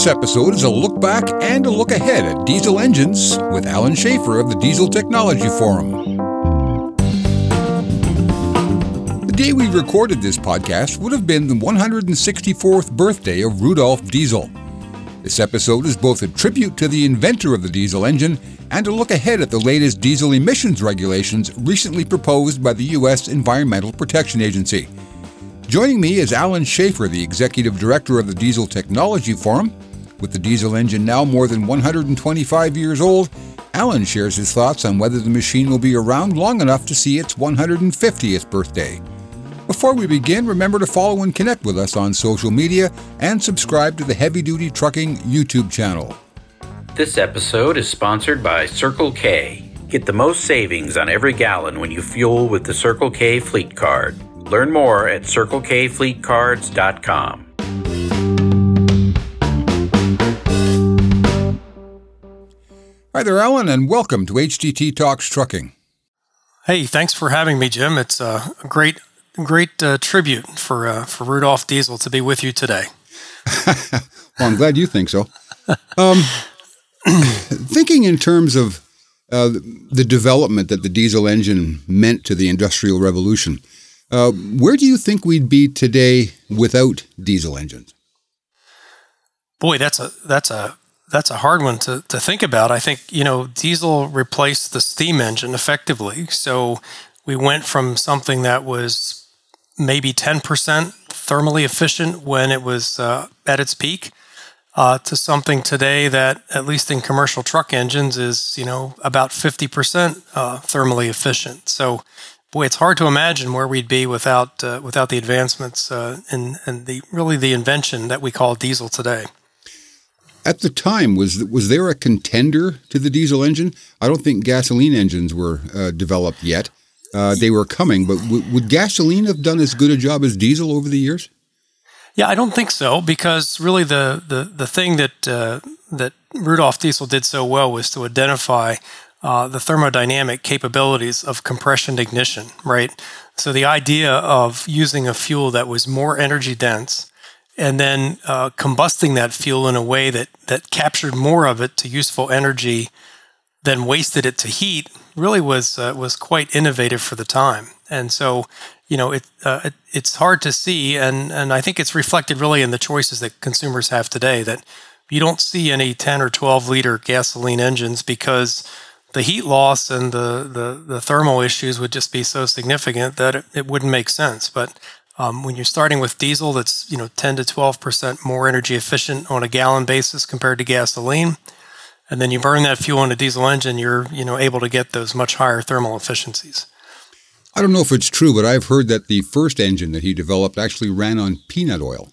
This episode is a look back and a look ahead at diesel engines with Allen Schaeffer of the Diesel Technology Forum. The day we recorded this podcast would have been the 164th birthday of Rudolf Diesel. This episode is both a tribute to the inventor of the diesel engine and a look ahead at the latest diesel emissions regulations recently proposed by the U.S. Environmental Protection Agency. Joining me is Allen Schaeffer, the Executive Director of the Diesel Technology Forum. With the diesel engine now more than 125 years old, Allen shares his thoughts on whether the machine will be around long enough to see its 150th birthday. Before we begin, remember to follow and connect with us on social media and subscribe to the Heavy Duty Trucking YouTube channel. This episode is sponsored by Circle K. Get the most savings on every gallon when you fuel with the Circle K Fleet Card. Learn more at circlekfleetcards.com. Hi there, Allen, and welcome to HDT Talks Trucking. Hey, thanks for having me, Jim. It's a great, great uh, tribute for uh, for Rudolf Diesel to be with you today. well, I'm glad you think so. Um, thinking in terms of uh, the development that the diesel engine meant to the Industrial Revolution, uh, where do you think we'd be today without diesel engines? Boy, that's a that's a that's a hard one to, to think about. I think, you know, diesel replaced the steam engine effectively. So we went from something that was maybe 10% thermally efficient when it was uh, at its peak uh, to something today that, at least in commercial truck engines, is, you know, about 50% uh, thermally efficient. So, boy, it's hard to imagine where we'd be without, uh, without the advancements uh, and, and the really the invention that we call diesel today. At the time, was was there a contender to the diesel engine? I don't think gasoline engines were uh, developed yet. Uh, they were coming, but w- would gasoline have done as good a job as diesel over the years? Yeah, I don't think so because really the the the thing that uh, that Rudolf Diesel did so well was to identify uh, the thermodynamic capabilities of compression ignition, right? So the idea of using a fuel that was more energy dense and then uh, combusting that fuel in a way that that captured more of it to useful energy than wasted it to heat really was uh, was quite innovative for the time. And so, you know, it, uh, it, it's hard to see, and and I think it's reflected really in the choices that consumers have today. That you don't see any 10 or 12 liter gasoline engines because the heat loss and the, the, the thermal issues would just be so significant that it, it wouldn't make sense. But um, when you're starting with diesel, that's you know 10 to 12 percent more energy efficient on a gallon basis compared to gasoline, and then you burn that fuel in a diesel engine, you're you know able to get those much higher thermal efficiencies. I don't know if it's true, but I've heard that the first engine that he developed actually ran on peanut oil.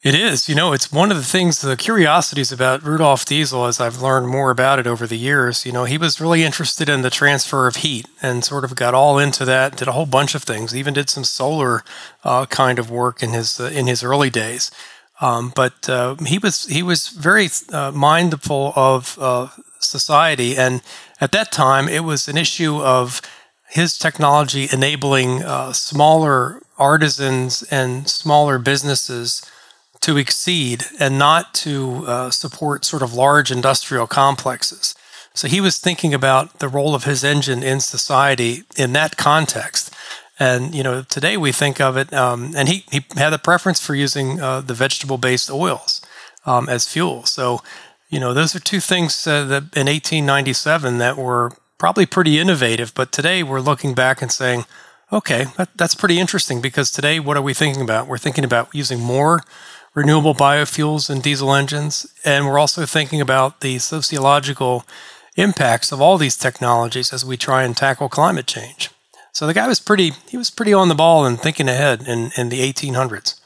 It is. You know, it's one of the things, the curiosities about Rudolf Diesel, as I've learned more about it over the years. You know, he was really interested in the transfer of heat and sort of got all into that. Did a whole bunch of things. Even did some solar uh, kind of work in his uh, in his early days. Um, but uh, he was he was very uh, mindful of uh, society, and at that time, it was an issue of his technology enabling uh, smaller artisans and smaller businesses to exceed and not to uh, support sort of large industrial complexes. So he was thinking about the role of his engine in society in that context. And you know, today we think of it, um, and he he had a preference for using uh, the vegetable-based oils um, as fuel. So, you know, those are two things uh, that in 1897 that were probably pretty innovative. But today we're looking back and saying, okay, that, that's pretty interesting because today what are we thinking about? We're thinking about using more renewable biofuels and diesel engines. And we're also thinking about the sociological impacts of all these technologies as we try and tackle climate change. So the guy was pretty he was pretty on the ball and thinking ahead in, in the 1800s.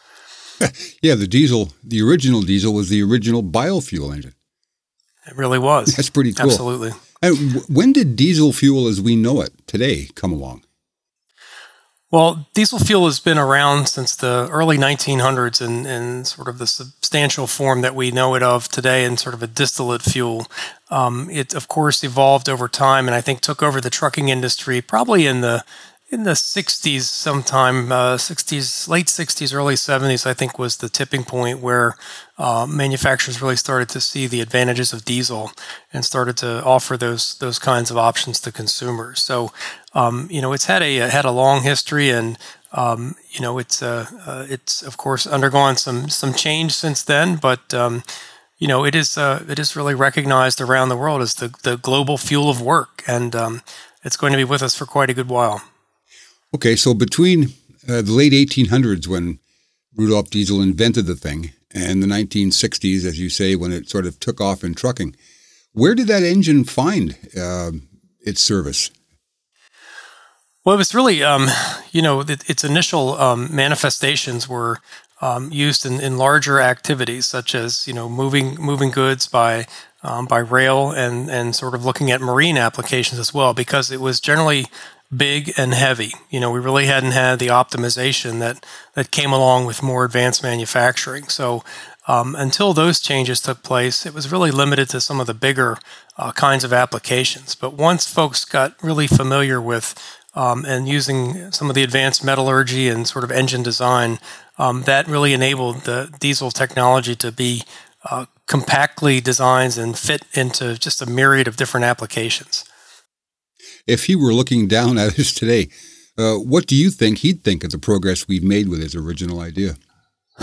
yeah, the diesel, the original diesel was the original biofuel engine. It really was. That's pretty cool. Absolutely. And when did diesel fuel as we know it today come along? Well, diesel fuel has been around since the early 1900s in, in sort of the substantial form that we know it of today in sort of a distillate fuel. Um, it, of course, evolved over time and I think took over the trucking industry probably in the in the 60s, sometime uh, 60s, late 60s, early 70s, I think was the tipping point where uh, manufacturers really started to see the advantages of diesel and started to offer those those kinds of options to consumers. So, um, you know, it's had a had a long history, and um, you know, it's uh, uh, it's of course undergone some some change since then, but um, you know, it is uh, it is really recognized around the world as the the global fuel of work, and um, it's going to be with us for quite a good while. Okay, so between uh, the late 1800s, when Rudolf Diesel invented the thing, and the 1960s, as you say, when it sort of took off in trucking, where did that engine find uh, its service? Well, it was really, um, you know, it, its initial um, manifestations were um, used in, in larger activities, such as you know moving moving goods by um, by rail and and sort of looking at marine applications as well, because it was generally big and heavy. You know, we really hadn't had the optimization that that came along with more advanced manufacturing. So um, until those changes took place, it was really limited to some of the bigger uh, kinds of applications. But once folks got really familiar with um, and using some of the advanced metallurgy and sort of engine design, um, that really enabled the diesel technology to be uh, compactly designed and fit into just a myriad of different applications if he were looking down at us today, uh, what do you think he'd think of the progress we've made with his original idea?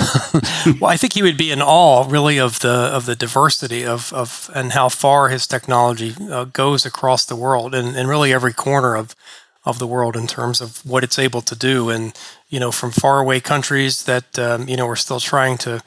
well, I think he would be in awe, really, of the of the diversity of, of and how far his technology uh, goes across the world, and, and really every corner of of the world in terms of what it's able to do, and you know, from faraway countries that um, you know are still trying to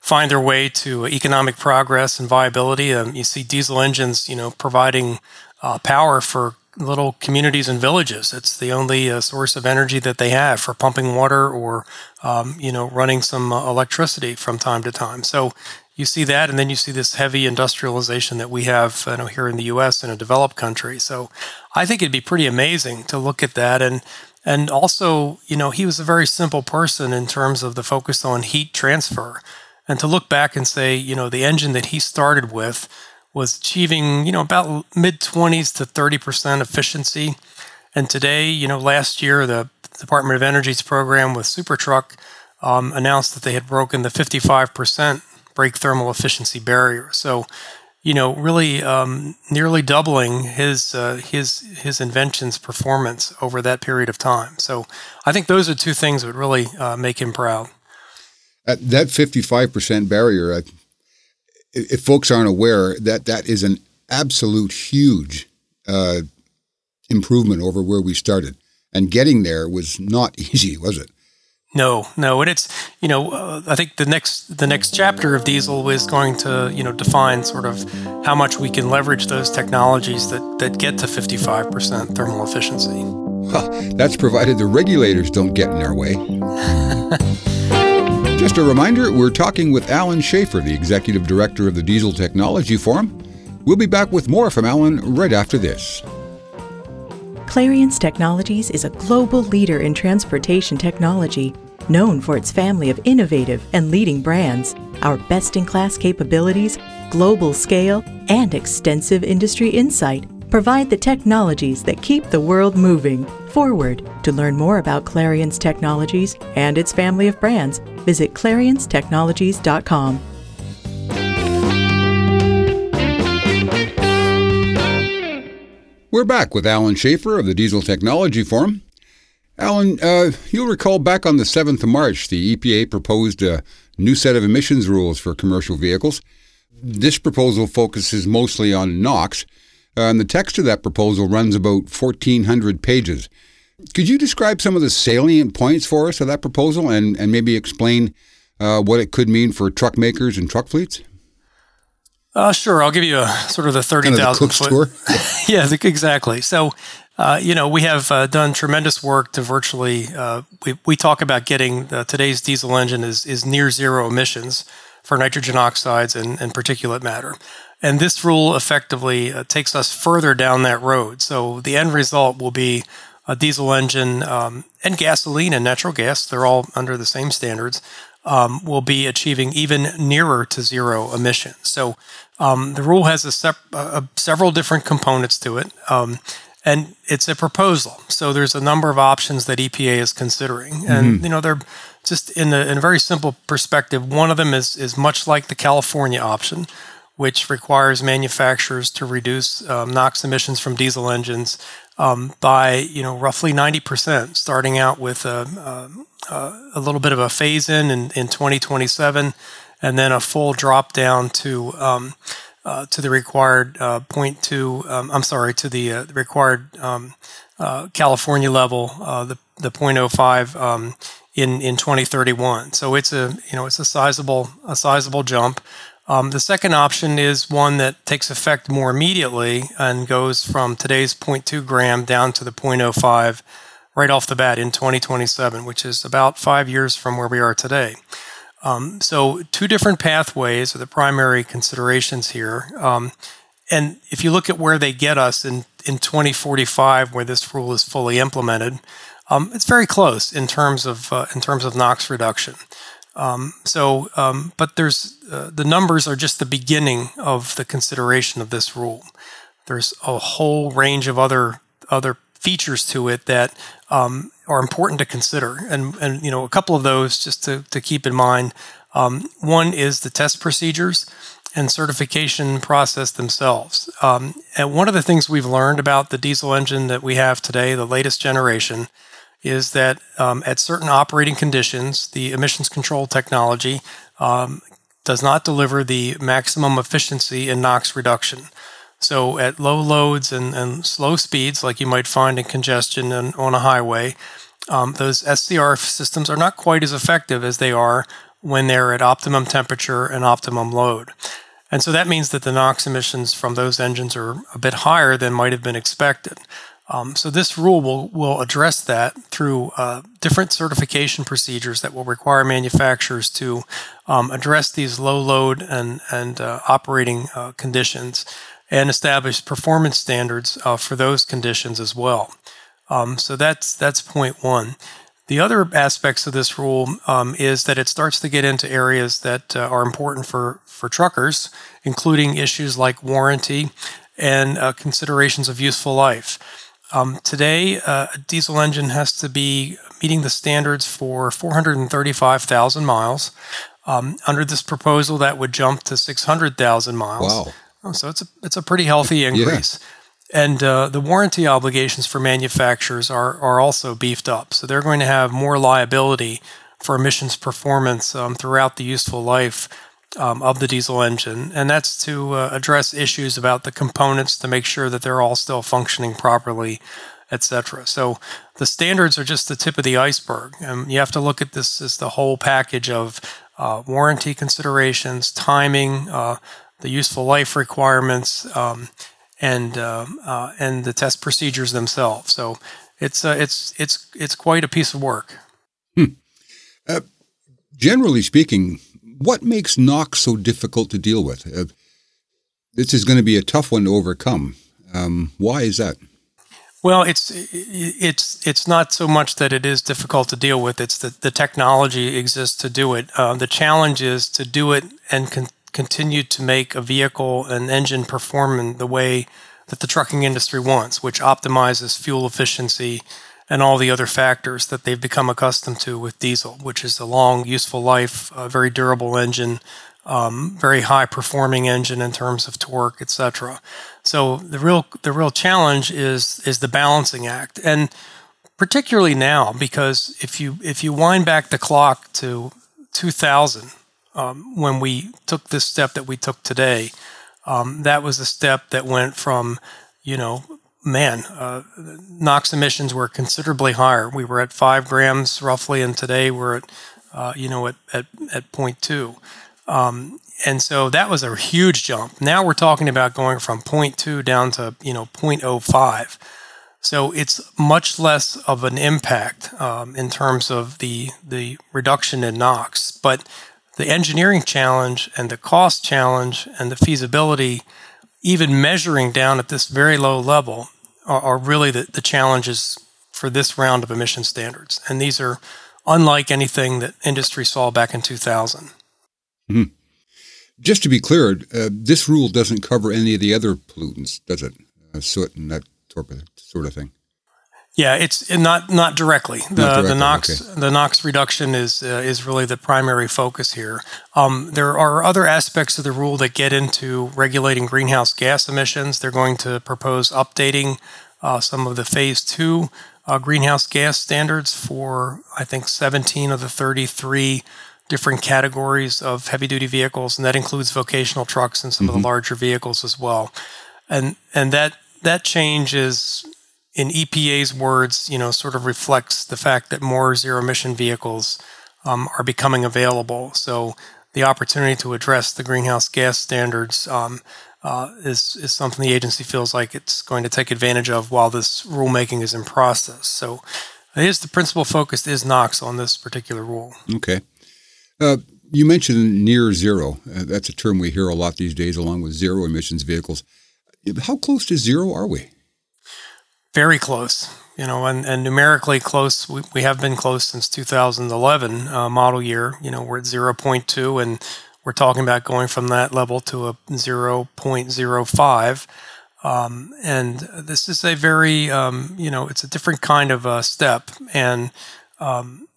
find their way to economic progress and viability. Um, you see diesel engines, you know, providing uh, power for little communities and villages. It's the only uh, source of energy that they have for pumping water or, um, you know, running some uh, electricity from time to time. So you see that, and then you see this heavy industrialization that we have you know, here in the U.S. in a developed country. So I think it'd be pretty amazing to look at that, and and also, you know, he was a very simple person in terms of the focus on heat transfer, and to look back and say, you know, the engine that he started with was achieving, you know, about mid 20s to 30% efficiency. And today, you know, last year, the Department of Energy's program with SuperTruck um, announced that they had broken the 55% brake thermal efficiency barrier. So, you know, really um, nearly doubling his uh, his his invention's performance over that period of time. So, I think those are two things that really uh, make him proud. At that 55% barrier, if folks aren't aware, that that is an absolute huge uh, improvement over where we started. And getting there was not easy, was it? No, no, and it's you know uh, I think the next the next chapter of diesel is going to you know define sort of how much we can leverage those technologies that that get to 55% thermal efficiency. Well, that's provided the regulators don't get in our way. Just a reminder, we're talking with Allen Schaeffer, the Executive Director of the Diesel Technology Forum. We'll be back with more from Allen right after this. Clarience Technologies is a global leader in transportation technology, known for its family of innovative and leading brands. Our best in class capabilities, global scale, and extensive industry insight provide the technologies that keep the world moving forward. To learn more about Clarience Technologies and its family of brands, visit clariencetechnologies.com. We're back with Allen Schaeffer of the Diesel Technology Forum. Allen, uh, you'll recall back on the 7th of March, the EPA proposed a new set of emissions rules for commercial vehicles. This proposal focuses mostly on NOx, uh, and the text of that proposal runs about 1,400 pages. Could you describe some of the salient points for us of that proposal and, and maybe explain uh, what it could mean for truck makers and truck fleets? Uh, sure. I'll give you a sort of the 30,000 kind of foot. Tour? yeah, exactly. So, uh, you know, we have uh, done tremendous work to virtually, uh, we, we talk about getting today's diesel engine is, is near zero emissions for nitrogen oxides and, and particulate matter. And this rule effectively uh, takes us further down that road. So the end result will be a diesel engine um, and gasoline and natural gas, they're all under the same standards, um, will be achieving even nearer to zero emissions. So um, the rule has a sep- several different components to it. Um, and it's a proposal. So there's a number of options that EPA is considering, and mm-hmm. you know they're just in a, in a, very simple perspective. One of them is is much like the California option, which requires manufacturers to reduce um, NOx emissions from diesel engines um, by you know roughly 90%, starting out with a, a, a little bit of a phase in, in in 2027, and then a full drop down to um, uh, to the required uh, 0.2, um, I'm sorry, to the, uh, required um, uh, California level, uh, the, the 0.05 um, in, in 2031. So it's a, you know, it's a sizable, a sizable jump. Um, the second option is one that takes effect more immediately and goes from today's 0.2 gram down to the 0.05 right off the bat in 2027, which is about five years from where we are today. Um, so, two different pathways are the primary considerations here. Um, and if you look at where they get us in, in 2045, where this rule is fully implemented, um, it's very close in terms of uh, in terms of NOx reduction. Um, so, um, but there's uh, the numbers are just the beginning of the consideration of this rule. There's a whole range of other other features to it that um, are important to consider. And, and, you know, a couple of those just to, to keep in mind. Um, one is the test procedures and certification process themselves. Um, and one of the things we've learned about the diesel engine that we have today, the latest generation, is that um, at certain operating conditions, the emissions control technology um, does not deliver the maximum efficiency in NOx reduction. So at low loads and, and slow speeds, like you might find in congestion and on a highway, um, those SCR systems are not quite as effective as they are when they're at optimum temperature and optimum load. And so that means that the NOx emissions from those engines are a bit higher than might have been expected. Um, so this rule will, will address that through uh, different certification procedures that will require manufacturers to um, address these low load and, and uh, operating uh, conditions and establish performance standards uh, for those conditions as well. Um, so that's that's point one. The other aspects of this rule um, is that it starts to get into areas that uh, are important for for truckers, including issues like warranty and uh, considerations of useful life. Um, today, uh, a diesel engine has to be meeting the standards for 435,000 miles. Um, under this proposal, that would jump to 600,000 miles. Wow. Oh, so it's a it's a pretty healthy increase. Yeah. And uh, the warranty obligations for manufacturers are, are also beefed up. So they're going to have more liability for emissions performance um, throughout the useful life um, of the diesel engine. And that's to uh, address issues about the components to make sure that they're all still functioning properly, etc. So the standards are just the tip of the iceberg. And you have to look at this as the whole package of uh, warranty considerations, timing, uh, the useful life requirements, um, and uh, uh, and the test procedures themselves. So it's uh, it's it's it's quite a piece of work. Hmm. Uh, generally speaking, what makes NOx so difficult to deal with? Uh, this is going to be a tough one to overcome. Um, why is that? Well, it's it's it's not so much that it is difficult to deal with. It's that the technology exists to do it. Uh, the challenge is to do it and con- continue to make a vehicle and engine perform in the way that the trucking industry wants, which optimizes fuel efficiency and all the other factors that they've become accustomed to with diesel, which is a long, useful life, a very durable engine, um, very high performing engine in terms of torque, etc. So the real the real challenge is is the balancing act, and particularly now because if you if you wind back the clock to 2000 um, when we took this step that we took today, um, that was a step that went from, you know, man, uh, NOx emissions were considerably higher. We were at five grams roughly, and today we're at, uh, you know, at, at, at 0.2. Um, and so that was a huge jump. Now we're talking about going from 0.2 down to, you know, 0.05. So it's much less of an impact um, in terms of the the reduction in NOx, but the engineering challenge and the cost challenge and the feasibility, even measuring down at this very low level, are, are really the, the challenges for this round of emission standards. And these are unlike anything that industry saw back in 2000. Mm-hmm. Just to be clear, uh, this rule doesn't cover any of the other pollutants, does it? Uh, soot and that sort of thing. Yeah, it's not not directly. The not directly, the NOx okay. the NOx reduction is uh, is really the primary focus here. Um, there are other aspects of the rule that get into regulating greenhouse gas emissions. They're going to propose updating uh, some of the phase two uh, greenhouse gas standards for I think 17 of the 33 different categories of heavy duty vehicles, and that includes vocational trucks and some of the larger vehicles as well. And and that that change is in EPA's words, you know, sort of reflects the fact that more zero emission vehicles um, are becoming available. So the opportunity to address the greenhouse gas standards um, uh, is is something the agency feels like it's going to take advantage of while this rulemaking is in process. So it is the principal focus is NOx on this particular rule. Okay. Uh, you mentioned near zero. Uh, that's a term we hear a lot these days, along with zero emissions vehicles. How close to zero are we? Very close, you know, and, and numerically close. We, we have been close since 2011 uh, model year. You know, we're at 0.2, and we're talking about going from that level to a 0.05. Um, and this is a very, um, you know, it's a different kind of step. And um,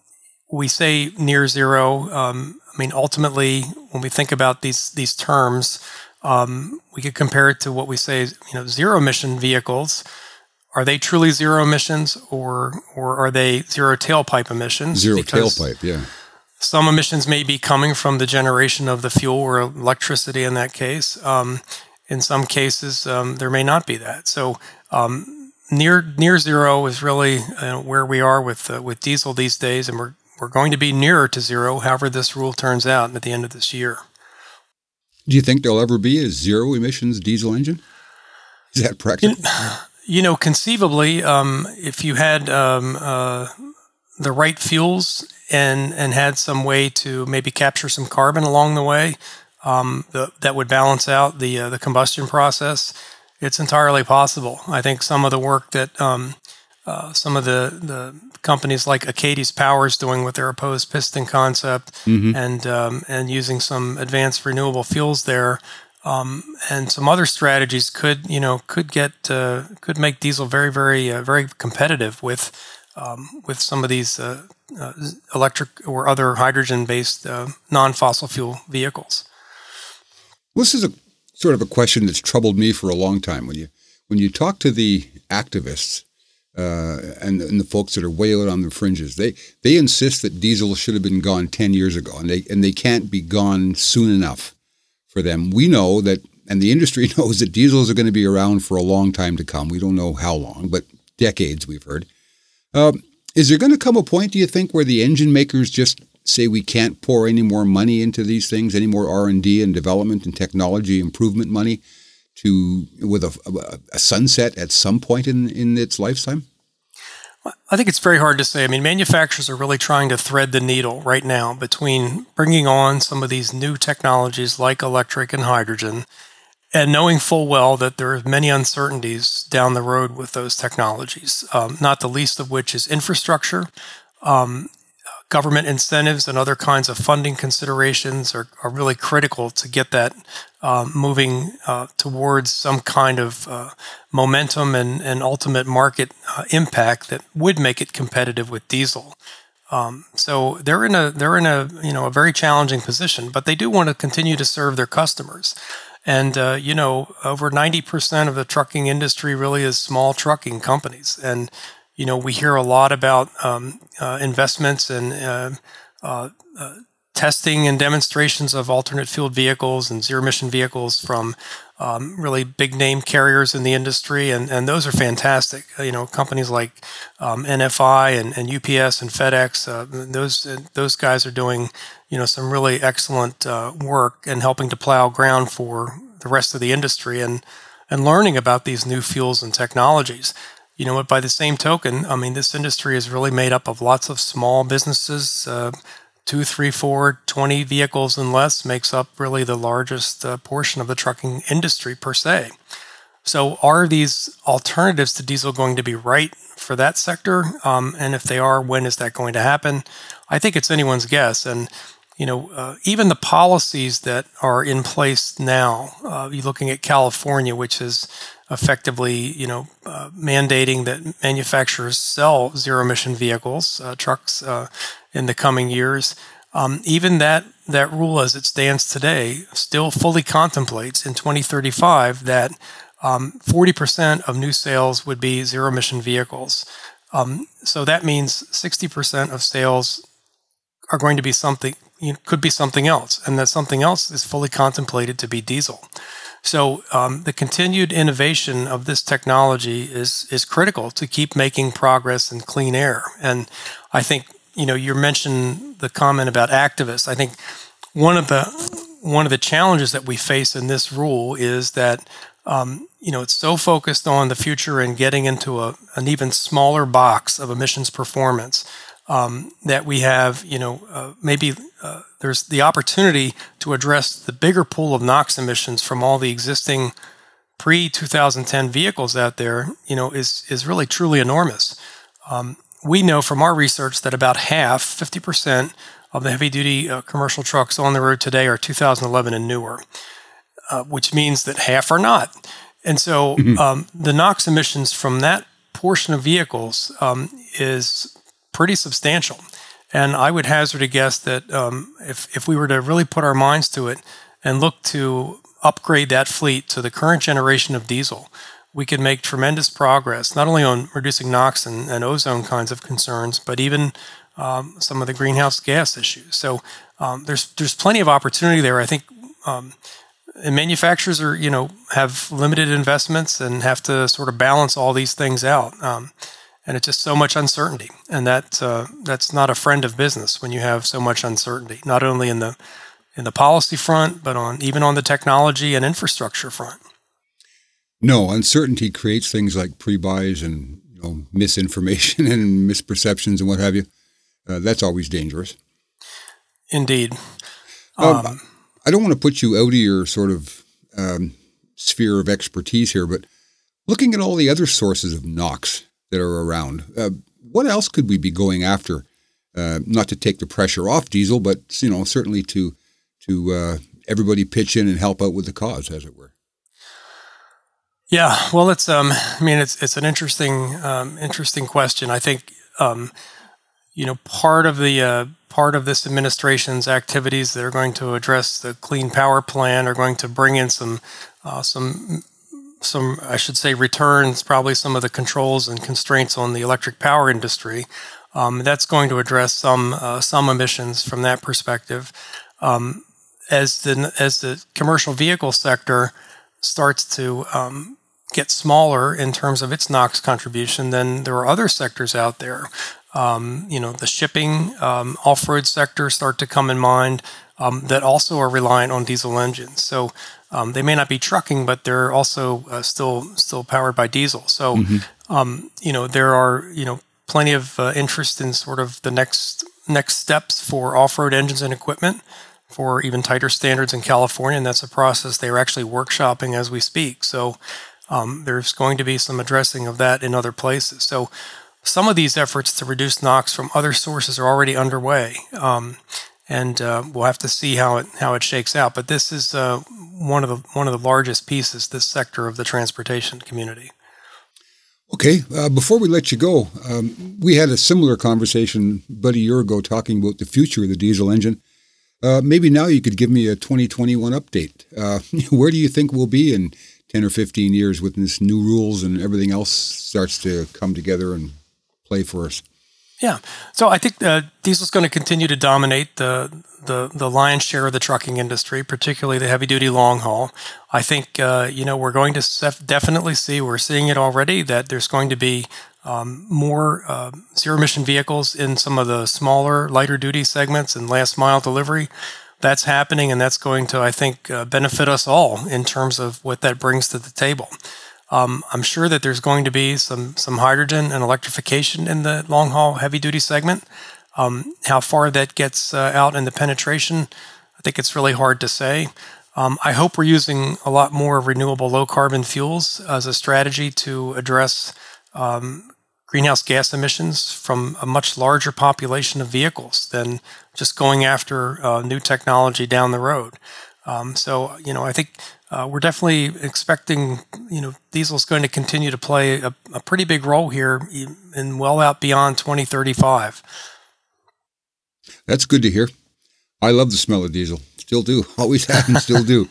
we say near zero. Um, I mean, ultimately, when we think about these these terms, um, we could compare it to what we say, you know, zero emission vehicles are they truly zero emissions or or are they zero tailpipe emissions? Zero Because tailpipe, yeah. Some emissions may be coming from the generation of the fuel or electricity in that case. Um, in some cases, um, there may not be that. So um, near near zero is really uh, where we are with uh, with diesel these days, and we're we're going to be nearer to zero. However, this rule turns out at the end of this year. Do you think there'll ever be a zero emissions diesel engine? Is that practical? You know, conceivably, um, if you had um, uh, the right fuels and and had some way to maybe capture some carbon along the way, um, the, that would balance out the uh, the combustion process. It's entirely possible. I think some of the work that um, uh, some of the the companies like Achates Power is doing with their opposed piston concept and um, and using some advanced renewable fuels there um, and some other strategies could you know could get uh, could make diesel very very uh, very competitive with um, with some of these uh, uh, electric or other hydrogen based uh, non fossil fuel vehicles. This is a sort of a question that's troubled me for a long time. When you when you talk to the activists uh, and, and the folks that are way out on the fringes, they they insist that diesel should have been gone ten years ago, and they and they can't be gone soon enough for them. We know that, and the industry knows that diesels are going to be around for a long time to come. We don't know how long, but decades we've heard. Um, is there going to come a point, do you think, where the engine makers just say we can't pour any more money into these things, any more R and D and development and technology improvement money, to with a, a sunset at some point in in its lifetime? I think it's very hard to say. I mean, manufacturers are really trying to thread the needle right now between bringing on some of these new technologies like electric and hydrogen and knowing full well that there are many uncertainties down the road with those technologies, um, not the least of which is infrastructure. Um, government incentives and other kinds of funding considerations are, are really critical to get that um, moving uh, towards some kind of uh, momentum and, and ultimate market uh, impact that would make it competitive with diesel. Um, so they're in a they're in a you know a very challenging position, but they do want to continue to serve their customers. And uh, you know, over ninety percent of the trucking industry really is small trucking companies, and you know, we hear a lot about um, uh, investments and uh, uh, uh, testing and demonstrations of alternate fueled vehicles and zero emission vehicles from um, really big name carriers in the industry, and, and those are fantastic. Uh, you know, companies like um, NFI and, and UPS and FedEx, uh, those those guys are doing you know some really excellent work and helping to plow ground for the rest of the industry and and learning about these new fuels and technologies you know, what? by the same token, I mean, this industry is really made up of lots of small businesses. Uh, two, three, four, 20 vehicles and less makes up really the largest uh, portion of the trucking industry per se. So, are these alternatives to diesel going to be right for that sector? Um, and if they are, when is that going to happen? I think it's anyone's guess. And you know, uh, even the policies that are in place now, uh, you're looking at California, which is effectively, you know, uh, mandating that manufacturers sell zero emission vehicles, uh, trucks, uh, in the coming years. Um, even that that rule, as it stands today, still fully contemplates in 2035 that um, 40% of new sales would be zero emission vehicles. Um, so that means 60% of sales are going to be something, you know, could be something else, and that something else is fully contemplated to be diesel. So um, the continued innovation of this technology is is critical to keep making progress in clean air. And I think you know you mentioned the comment about activists. I think one of the one of the challenges that we face in this rule is that um, you know it's so focused on the future and getting into a, an even smaller box of emissions performance um, that we have, you know, uh, maybe uh, there's the opportunity to address the bigger pool of NOx emissions from all the existing pre 2010 vehicles out there, you know, is is really truly enormous. Um, we know from our research that about half, 50% of the heavy duty uh, commercial trucks on the road today are 2011 and newer, uh, which means that half are not. And so mm-hmm. um, the NOx emissions from that portion of vehicles um, is pretty substantial. And I would hazard a guess that um, if, if we were to really put our minds to it and look to upgrade that fleet to the current generation of diesel, we could make tremendous progress, not only on reducing NOx and, and ozone kinds of concerns, but even um, some of the greenhouse gas issues. So um, there's there's plenty of opportunity there. I think um, manufacturers are you know have limited investments and have to sort of balance all these things out. And it's just so much uncertainty, and that uh, that's not a friend of business when you have so much uncertainty, not only in the in the policy front, but on even on the technology and infrastructure front. No, uncertainty creates things like pre-buys and you know, misinformation and misperceptions and what have you. Uh, that's always dangerous. Indeed. Um, um, I don't want to put you out of your sort of um, sphere of expertise here, but looking at all the other sources of NOx that are around. Uh, what else could we be going after? Uh, not to take the pressure off diesel, but you know certainly to to uh, everybody pitch in and help out with the cause, as it were. Yeah, well, it's um, I mean, it's it's an interesting um, interesting question. I think um, you know part of the uh, part of this administration's activities that are going to address the clean power plan are going to bring in some uh, some some, I should say, returns probably some of the controls and constraints on the electric power industry. Um, that's going to address some uh, some emissions from that perspective. Um, as the as the commercial vehicle sector starts to um, get smaller in terms of its NOx contribution, then there are other sectors out there. Um, you know, the shipping, um, off-road sector start to come in mind um, that also are reliant on diesel engines. So um, they may not be trucking, but they're also uh, still still powered by diesel. So, mm-hmm. um, you know, there are you know plenty of uh, interest in sort of the next next steps for off-road engines and equipment for even tighter standards in California, and that's a process they are actually workshopping as we speak. So, um, there's going to be some addressing of that in other places. So, some of these efforts to reduce NOx from other sources are already underway. Um, and uh, we'll have to see how it how it shakes out. But this is uh, one of the one of the largest pieces, this sector of the transportation community. Okay, uh, before we let you go, um, we had a similar conversation about a year ago talking about the future of the diesel engine. Uh, maybe now you could give me a 2021 update. Uh, where do you think we'll be in 10 or 15 years with this new rules and everything else starts to come together and play for us? Yeah. So I think uh, diesel is going to continue to dominate the, the the lion's share of the trucking industry, particularly the heavy duty long haul. I think uh, you know we're going to definitely see we're seeing it already that there's going to be um, more uh, zero emission vehicles in some of the smaller lighter duty segments and last mile delivery. That's happening, and that's going to I think uh, benefit us all in terms of what that brings to the table. Um, I'm sure that there's going to be some some hydrogen and electrification in the long haul heavy duty segment. Um, how far that gets uh, out in the penetration, I think it's really hard to say. Um, I hope we're using a lot more renewable low carbon fuels as a strategy to address um, greenhouse gas emissions from a much larger population of vehicles than just going after uh, new technology down the road. Um, so, you know, I think uh, we're definitely expecting, you know, diesel is going to continue to play a, a pretty big role here and well out beyond 2035. That's good to hear. I love the smell of diesel. Still do. Always have and still do.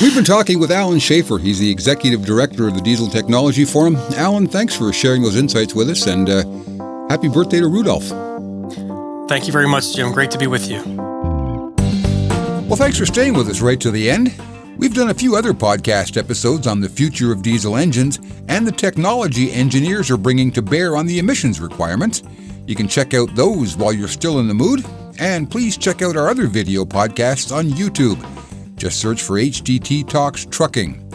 We've been talking with Allen Schaeffer. He's the executive director of the Diesel Technology Forum. Allen, thanks for sharing those insights with us and uh, happy birthday to Rudolf. Thank you very much, Jim. Great to be with you. Well, thanks for staying with us right to the end. We've done a few other podcast episodes on the future of diesel engines and the technology engineers are bringing to bear on the emissions requirements. You can check out those while you're still in the mood, and please check out our other video podcasts on YouTube. Just search for HDT Talks Trucking.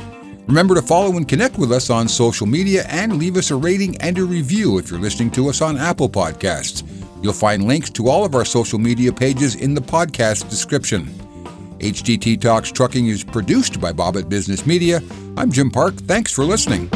Remember to follow and connect with us on social media and leave us a rating and a review if you're listening to us on Apple Podcasts. You'll find links to all of our social media pages in the podcast description. HDT Talks Trucking is produced by Bobit Business Media. I'm Jim Park. Thanks for listening.